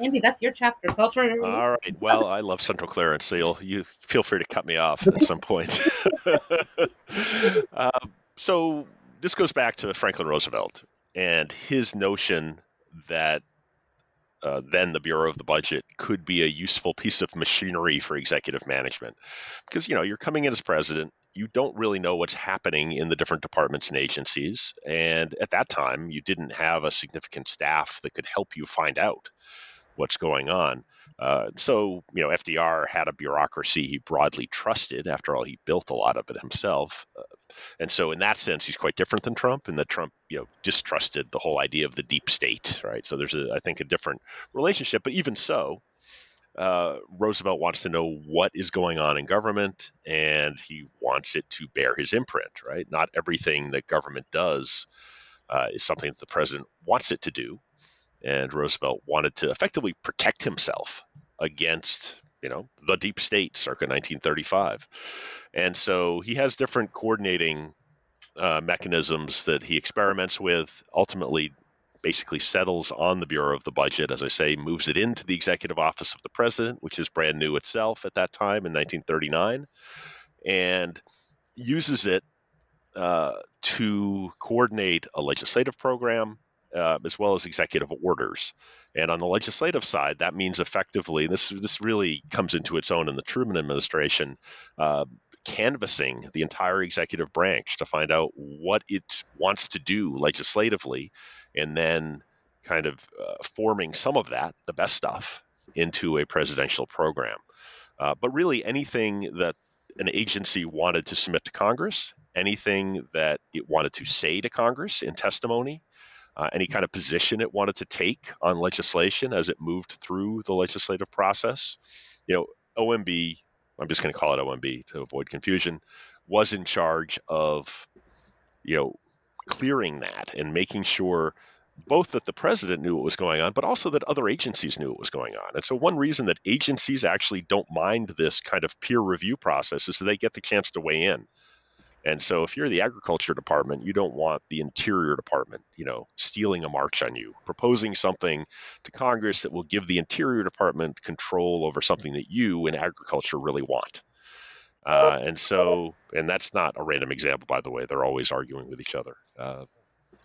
Andy, that's your chapter, so I'll turn it over. All right. Well, I love central clearance, so you'll you feel free to cut me off at some point. uh, so this goes back to Franklin Roosevelt and his notion that uh, then the Bureau of the Budget could be a useful piece of machinery for executive management. Because, you know, you're coming in as president, you don't really know what's happening in the different departments and agencies. And at that time, you didn't have a significant staff that could help you find out what's going on. Uh, so, you know, FDR had a bureaucracy he broadly trusted. After all, he built a lot of it himself. Uh, and so, in that sense, he's quite different than Trump, in that Trump, you know, distrusted the whole idea of the deep state, right? So, there's, a, I think, a different relationship. But even so, uh, Roosevelt wants to know what is going on in government, and he wants it to bear his imprint, right? Not everything that government does uh, is something that the president wants it to do and Roosevelt wanted to effectively protect himself against you know the deep state circa 1935 and so he has different coordinating uh, mechanisms that he experiments with ultimately basically settles on the bureau of the budget as i say moves it into the executive office of the president which is brand new itself at that time in 1939 and uses it uh, to coordinate a legislative program uh, as well as executive orders. And on the legislative side, that means effectively this this really comes into its own in the Truman administration. Uh, canvassing the entire executive branch to find out what it wants to do legislatively, and then kind of uh, forming some of that, the best stuff, into a presidential program. Uh, but really, anything that an agency wanted to submit to Congress, anything that it wanted to say to Congress in testimony, uh, any kind of position it wanted to take on legislation as it moved through the legislative process. You know, OMB, I'm just going to call it OMB to avoid confusion, was in charge of, you know, clearing that and making sure both that the president knew what was going on, but also that other agencies knew what was going on. And so, one reason that agencies actually don't mind this kind of peer review process is that they get the chance to weigh in. And so if you're the agriculture department, you don't want the interior department, you know, stealing a march on you, proposing something to Congress that will give the interior department control over something that you in agriculture really want. Uh, and so, and that's not a random example, by the way. They're always arguing with each other. Uh,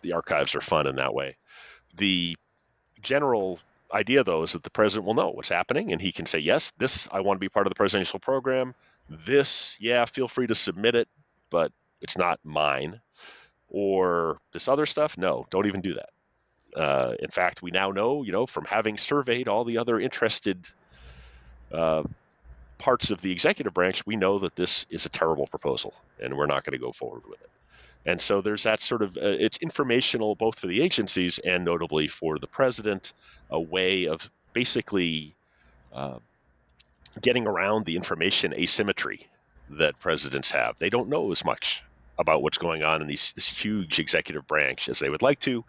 the archives are fun in that way. The general idea, though, is that the president will know what's happening and he can say, yes, this, I want to be part of the presidential program. This, yeah, feel free to submit it but it's not mine. Or this other stuff, no, don't even do that. Uh, in fact, we now know, you know, from having surveyed all the other interested uh, parts of the executive branch, we know that this is a terrible proposal, and we're not going to go forward with it. And so there's that sort of uh, it's informational both for the agencies and notably for the president, a way of basically uh, getting around the information asymmetry that presidents have. They don't know as much about what's going on in these, this huge executive branch as they would like to.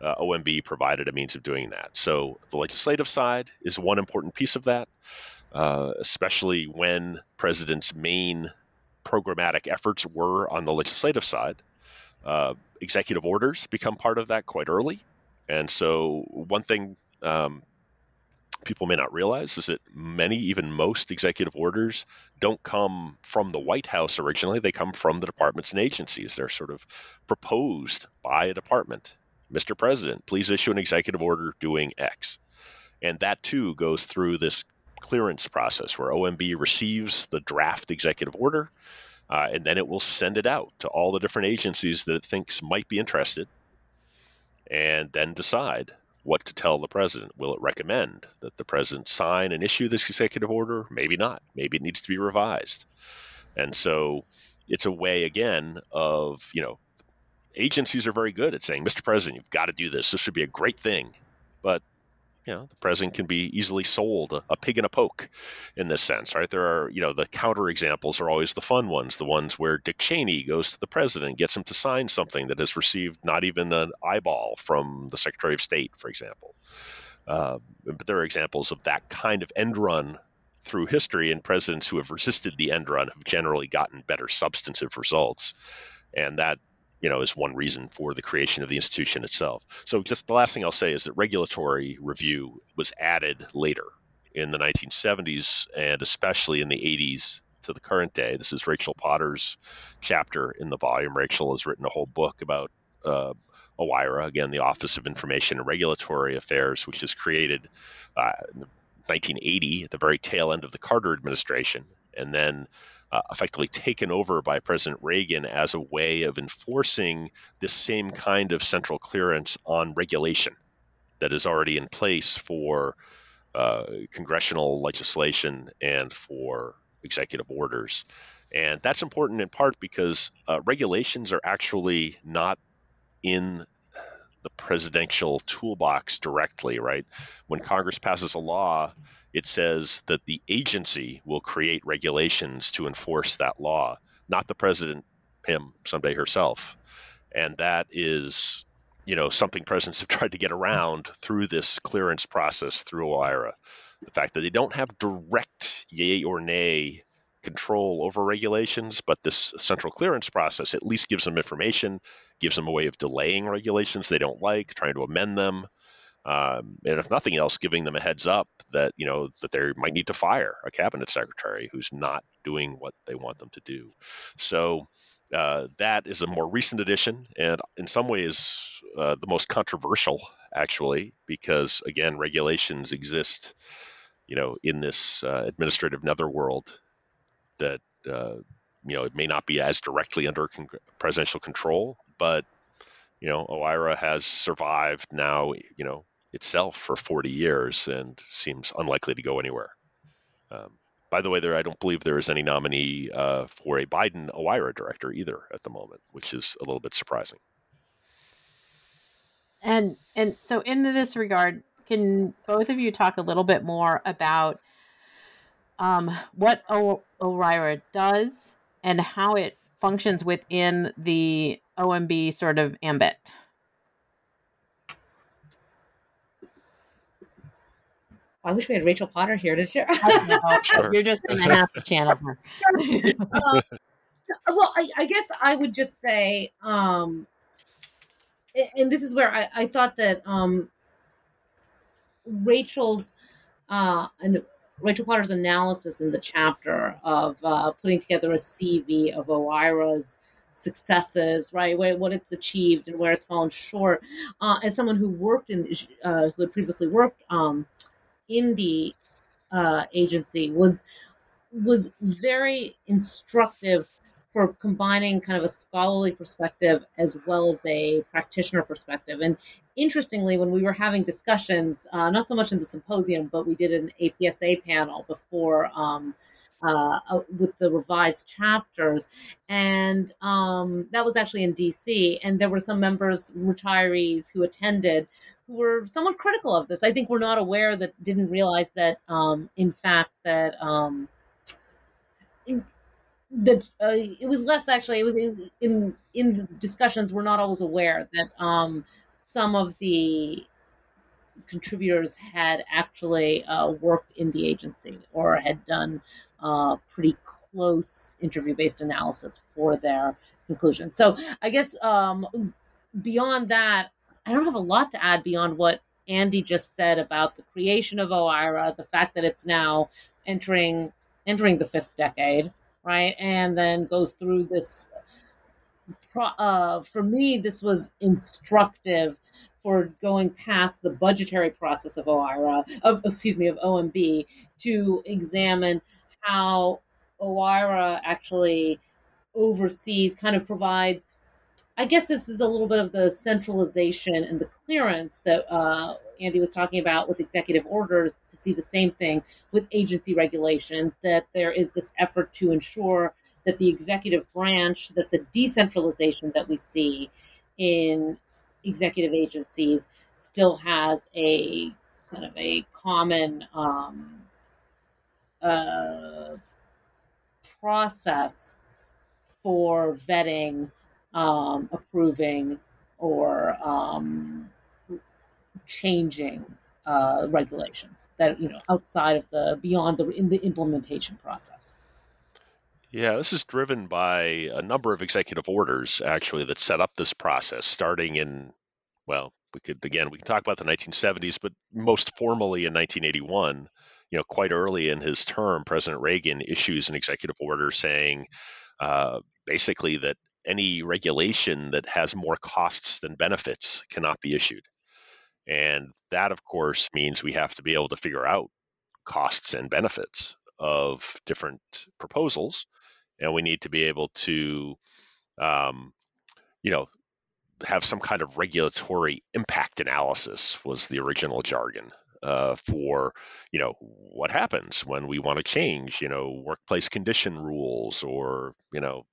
Uh, OMB provided a means of doing that. So the legislative side is one important piece of that, uh, especially when president's main programmatic efforts were on the legislative side. Uh, executive orders become part of that quite early. And so, one thing um, people may not realize is that many, even most executive orders don't come from the White House originally. They come from the departments and agencies. They're sort of proposed by a department. Mr. President, please issue an executive order doing X. And that too goes through this clearance process where OMB receives the draft executive order uh, and then it will send it out to all the different agencies that it thinks might be interested and then decide what to tell the president. Will it recommend that the president sign and issue this executive order? Maybe not. Maybe it needs to be revised. And so it's a way, again, of, you know, agencies are very good at saying, Mr. President, you've got to do this. This should be a great thing. But you know, the president can be easily sold a, a, pig in a poke in this sense, right? There are, you know, the counter examples are always the fun ones, the ones where Dick Cheney goes to the president, gets him to sign something that has received not even an eyeball from the Secretary of State, for example. Uh, but there are examples of that kind of end run through history, and presidents who have resisted the end run have generally gotten better substantive results. And that you know, is one reason for the creation of the institution itself. So, just the last thing I'll say is that regulatory review was added later in the 1970s and especially in the 80s to the current day. This is Rachel Potter's chapter in the volume. Rachel has written a whole book about uh, OIRA, again, the Office of Information and Regulatory Affairs, which was created uh, in 1980 at the very tail end of the Carter administration. And then uh, effectively taken over by President Reagan as a way of enforcing this same kind of central clearance on regulation that is already in place for uh, congressional legislation and for executive orders. And that's important in part because uh, regulations are actually not in the presidential toolbox directly, right? When Congress passes a law, it says that the agency will create regulations to enforce that law, not the president, him, someday herself. And that is, you know, something presidents have tried to get around through this clearance process through OIRA. The fact that they don't have direct yay or nay control over regulations, but this central clearance process at least gives them information, gives them a way of delaying regulations they don't like, trying to amend them, um, and if nothing else, giving them a heads up that you know that they might need to fire a cabinet secretary who's not doing what they want them to do. So uh, that is a more recent addition, and in some ways uh, the most controversial, actually, because again, regulations exist, you know, in this uh, administrative netherworld that uh, you know it may not be as directly under con- presidential control, but you know, OIRA has survived now, you know, itself for 40 years and seems unlikely to go anywhere. Um, by the way, there I don't believe there is any nominee uh, for a Biden OIRA director either at the moment, which is a little bit surprising. And and so in this regard, can both of you talk a little bit more about um, what o- OIRA does and how it functions within the OMB sort of ambit? I wish we had Rachel Potter here to share. sure. You're just going to have to channel her. uh, well, I, I, guess I would just say, um, and this is where I, I thought that um, Rachel's uh, and Rachel Potter's analysis in the chapter of uh, putting together a CV of OIRA's successes, right? Where, what it's achieved and where it's fallen short. Uh, as someone who worked in, uh, who had previously worked um, in the uh, agency was was very instructive for combining kind of a scholarly perspective as well as a practitioner perspective. And interestingly, when we were having discussions, uh, not so much in the symposium, but we did an APSA panel before um, uh, uh, with the revised chapters, and um, that was actually in DC. And there were some members, retirees, who attended who were somewhat critical of this. I think we're not aware that didn't realize that, um, in fact, that um, that uh, it was less actually. It was in in, in discussions. We're not always aware that um, some of the contributors had actually uh, worked in the agency or had done uh, pretty close interview based analysis for their conclusion. So I guess um, beyond that, I don't have a lot to add beyond what Andy just said about the creation of OIRA, the fact that it's now entering entering the fifth decade, right, and then goes through this. Uh, for me, this was instructive for going past the budgetary process of OIRA, of excuse me, of OMB, to examine how OIRA actually oversees, kind of provides I guess this is a little bit of the centralization and the clearance that uh, Andy was talking about with executive orders to see the same thing with agency regulations, that there is this effort to ensure that the executive branch, that the decentralization that we see in executive agencies still has a kind of a common um, uh, process for vetting, um, approving, or um, changing uh, regulations that you know outside of the beyond the in the implementation process. Yeah, this is driven by a number of executive orders actually that set up this process, starting in well, we could again we can talk about the 1970s, but most formally in 1981. You know, quite early in his term, President Reagan issues an executive order saying uh, basically that any regulation that has more costs than benefits cannot be issued. And that, of course, means we have to be able to figure out costs and benefits of different proposals. And we need to be able to, um, you know, have some kind of regulatory impact analysis was the original jargon uh, for you know what happens when we want to change you know workplace condition rules or you know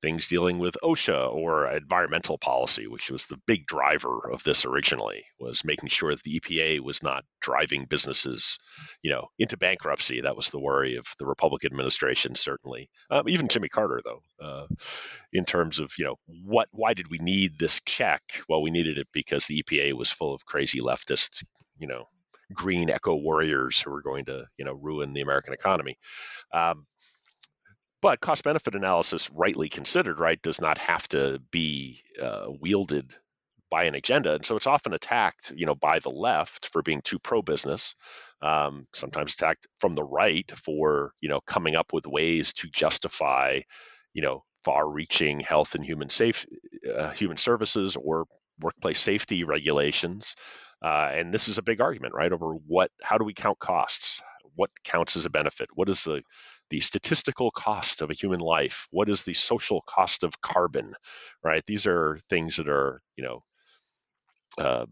things dealing with OSHA or environmental policy, which was the big driver of this originally, was making sure that the EPA was not driving businesses, you know, into bankruptcy. That was the worry of the Republican administration, certainly. Um, even Jimmy Carter, though, uh, in terms of, you know, what, why did we need this check? Well, we needed it because the EPA was full of crazy leftist, you know, green eco warriors who were going to, you know, ruin the American economy. Um, but cost benefit analysis, rightly considered, right, does not have to be uh, wielded by an agenda, and so it's often attacked, you know, by the left for being too pro-business. Um, sometimes attacked from the right for, you know, coming up with ways to justify, you know, far-reaching health and human safe, uh, human services or workplace safety regulations. Uh, and this is a big argument, right, over what, how do we count costs? What counts as a benefit? What is the the statistical cost of a human life what is the social cost of carbon right? These are things that are you know uh,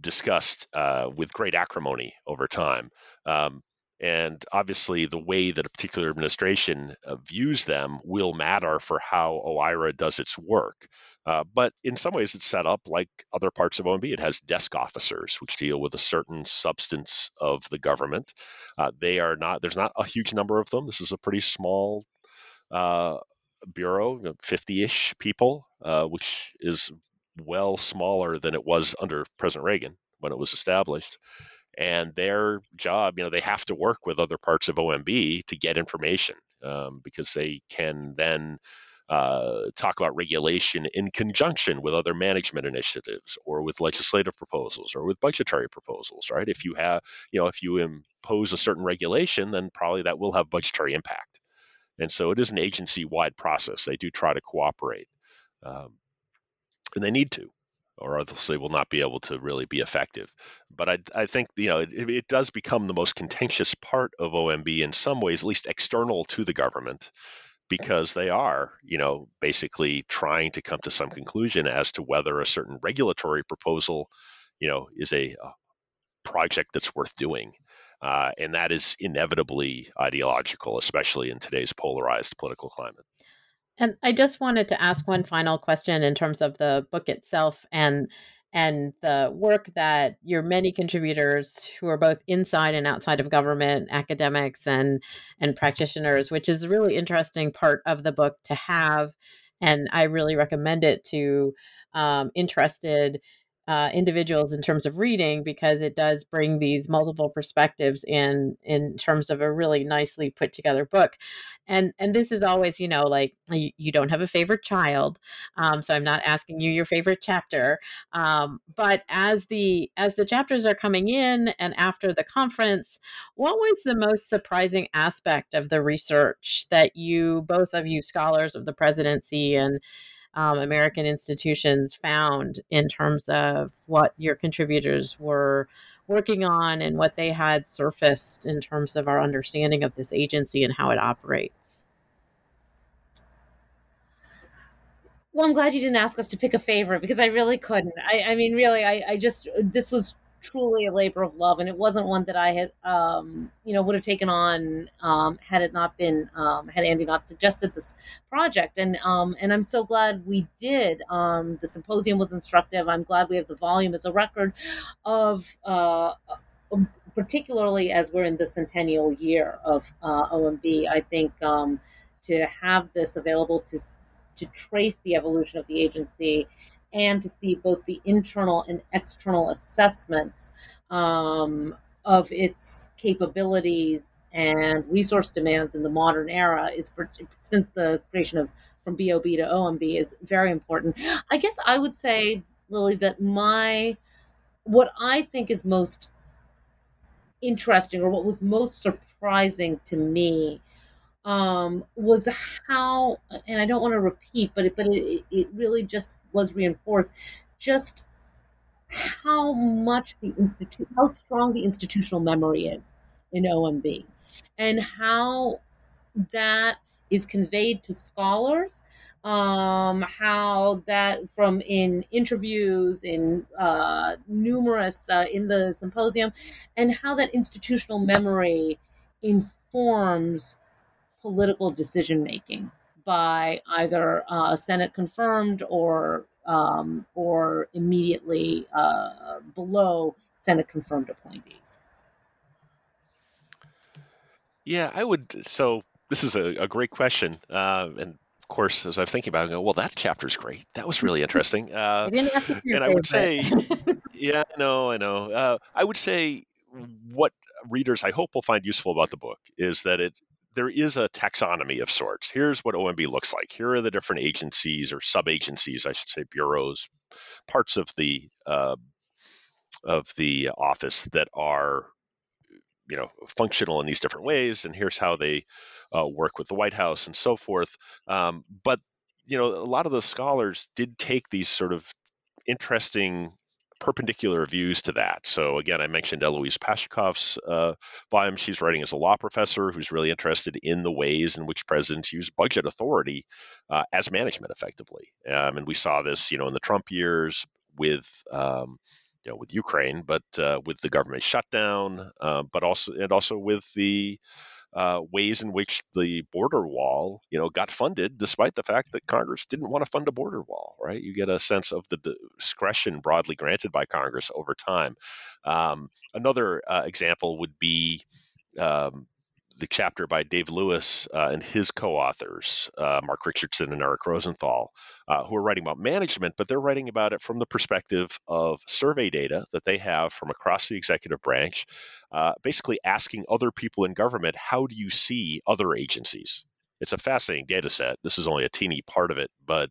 discussed uh, with great acrimony over time. Um, and obviously the way that a particular administration uh, views them will matter for how OIRA does its work uh, but in some ways, it's set up like other parts of OMB. It has desk officers, which deal with a certain substance of the government. Uh, they are not. There's not a huge number of them. This is a pretty small uh, bureau, 50-ish people, uh, which is well smaller than it was under President Reagan when it was established. And their job, you know, they have to work with other parts of OMB to get information um, because they can then uh, talk about regulation in conjunction with other management initiatives or with legislative proposals or with budgetary proposals, right? If you have, you know, if you impose a certain regulation, then probably that will have budgetary impact. And so it is an agency wide process. They do try to cooperate. Um, and they need to, or else they will not be able to really be effective. But I, I think you know it, it, does become the most contentious part of OMB in some ways, at least external to the government, because they are, you know, basically trying to come to some conclusion as to whether a certain regulatory proposal, you know, is a, a project that's worth doing. Uh, and that is inevitably ideological, especially in today's polarized political climate. And I just wanted to ask one final question in terms of the book itself and and the work that your many contributors who are both inside and outside of government academics and and practitioners which is a really interesting part of the book to have and i really recommend it to um, interested uh, individuals in terms of reading because it does bring these multiple perspectives in in terms of a really nicely put together book. And and this is always you know like you, you don't have a favorite child um, so i'm not asking you your favorite chapter um, but as the as the chapters are coming in and after the conference what was the most surprising aspect of the research that you both of you scholars of the presidency and um, American institutions found in terms of what your contributors were working on and what they had surfaced in terms of our understanding of this agency and how it operates? Well, I'm glad you didn't ask us to pick a favorite because I really couldn't. I, I mean, really, I, I just this was truly a labor of love, and it wasn't one that I had, um, you know, would have taken on um, had it not been um, had Andy not suggested this project. And um, and I'm so glad we did. Um, the symposium was instructive. I'm glad we have the volume as a record of. Uh, particularly as we're in the centennial year of uh, OMB, I think um, to have this available to to trace the evolution of the agency and to see both the internal and external assessments um, of its capabilities and resource demands in the modern era is since the creation of from BOB to OMB is very important. I guess I would say, Lily, that my what I think is most interesting or what was most surprising to me um, was how, and I don't want to repeat, but it, but it, it really just was reinforced, just how much the institute, how strong the institutional memory is in OMB, and how that is conveyed to scholars um, how that from in interviews in uh, numerous uh, in the symposium and how that institutional memory informs political decision making by either uh, Senate confirmed or um, or immediately uh, below Senate confirmed appointees. Yeah, I would. So this is a, a great question, uh, and of course, as I was thinking about it, I go, well, that chapter's great. That was really interesting. Uh, and I would say, yeah, no, I know. Uh, I would say what readers I hope will find useful about the book is that it there is a taxonomy of sorts. Here's what OMB looks like. Here are the different agencies or sub agencies, I should say, bureaus, parts of the uh, of the office that are you know functional in these different ways and here's how they uh, work with the white house and so forth um, but you know a lot of the scholars did take these sort of interesting perpendicular views to that. So again, I mentioned Eloise Pasachoff's uh, volume. She's writing as a law professor who's really interested in the ways in which presidents use budget authority uh, as management effectively. Um, and we saw this, you know, in the Trump years with um, you know, with Ukraine, but uh, with the government shutdown, uh, but also and also with the uh, ways in which the border wall, you know, got funded, despite the fact that Congress didn't want to fund a border wall. Right? You get a sense of the discretion broadly granted by Congress over time. Um, another uh, example would be um, the chapter by Dave Lewis uh, and his co-authors, uh, Mark Richardson and Eric Rosenthal, uh, who are writing about management, but they're writing about it from the perspective of survey data that they have from across the executive branch, uh, basically asking other people in government, how do you see other agencies? It's a fascinating data set. This is only a teeny part of it, but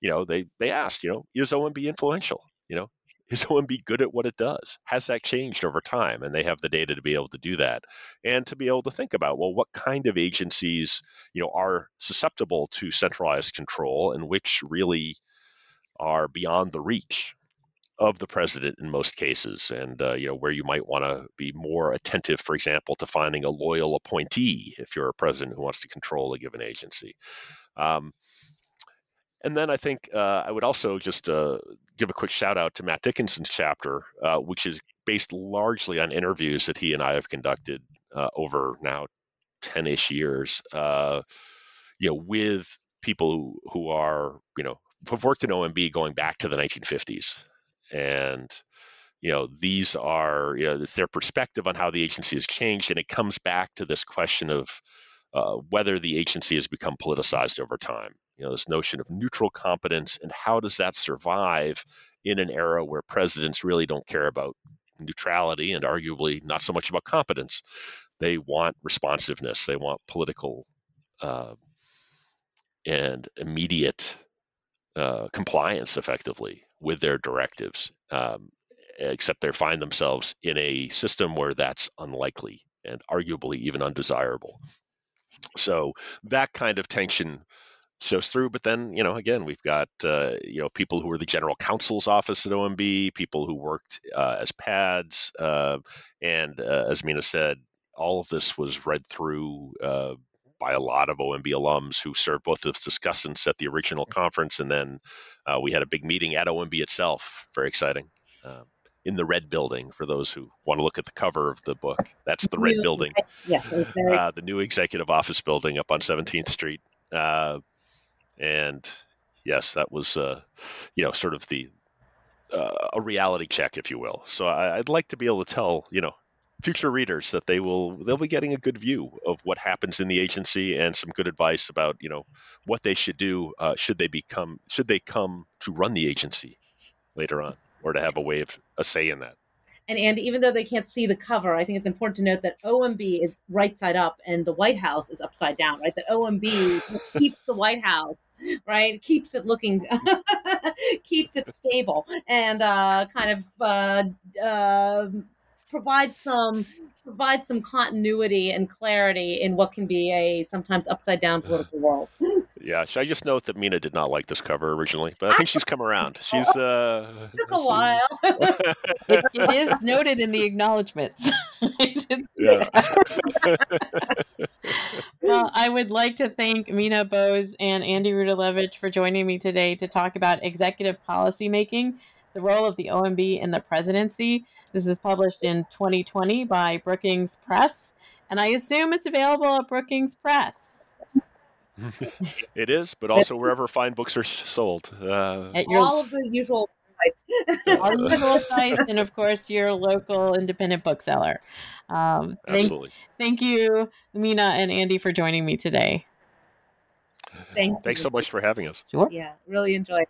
you know, they they asked, you know, is OMB influential? You know, is OMB good at what it does? Has that changed over time? And they have the data to be able to do that and to be able to think about, well, what kind of agencies, you know, are susceptible to centralized control and which really are beyond the reach of the president in most cases and uh, you know where you might want to be more attentive for example to finding a loyal appointee if you're a president who wants to control a given agency um, and then I think uh, I would also just uh, give a quick shout out to Matt Dickinson's chapter, uh, which is based largely on interviews that he and I have conducted uh, over now 10 ish years, uh, you know, with people who, who are, you know, have worked in OMB going back to the 1950s. And, you know, these are, you know, their perspective on how the agency has changed. And it comes back to this question of, uh, whether the agency has become politicized over time. You know, this notion of neutral competence and how does that survive in an era where presidents really don't care about neutrality and arguably not so much about competence. They want responsiveness. They want political uh, and immediate uh, compliance, effectively, with their directives. Um, except they find themselves in a system where that's unlikely and arguably even undesirable. So that kind of tension shows through. But then, you know, again, we've got uh, you know people who are the general counsel's office at OMB, people who worked uh, as PADs, uh, and uh, as Meena said, all of this was read through uh, by a lot of OMB alums who served both as discussants at the original conference, and then uh, we had a big meeting at OMB itself. Very exciting. Um, in the red building, for those who want to look at the cover of the book, that's the red building. Yeah, uh, the new executive office building up on 17th Street. And yes, that was, uh, you know, sort of the uh, a reality check, if you will. So I, would like to be able to tell, you know, future readers that they will they'll be getting a good view of what happens in the agency and some good advice about you know what they should do uh, should they become should they come to run the agency later on or to have a way of a say in that and Andy, even though they can't see the cover, I think it's important to note that OMB is right side up and the White House is upside down, right? That OMB keeps the White House, right? Keeps it looking, keeps it stable, and uh, kind of uh, uh, provides some provide some continuity and clarity in what can be a sometimes upside down political world. yeah, should I just note that Meena did not like this cover originally, but I think she's come around. She's uh took a she... while. it, it is noted in the acknowledgments. yeah. well, I would like to thank Meena Bose and Andy Rudalevige for joining me today to talk about executive policy making, the role of the OMB in the presidency this is published in 2020 by Brookings Press, and I assume it's available at Brookings Press. it is, but also wherever fine books are sold. Uh, at your, all of the usual sites. all the usual sites, and of course, your local independent bookseller. Um, Absolutely. Thank, thank you, Meena and Andy, for joining me today. Thank Thanks you. so much for having us. Sure. Yeah, really enjoyed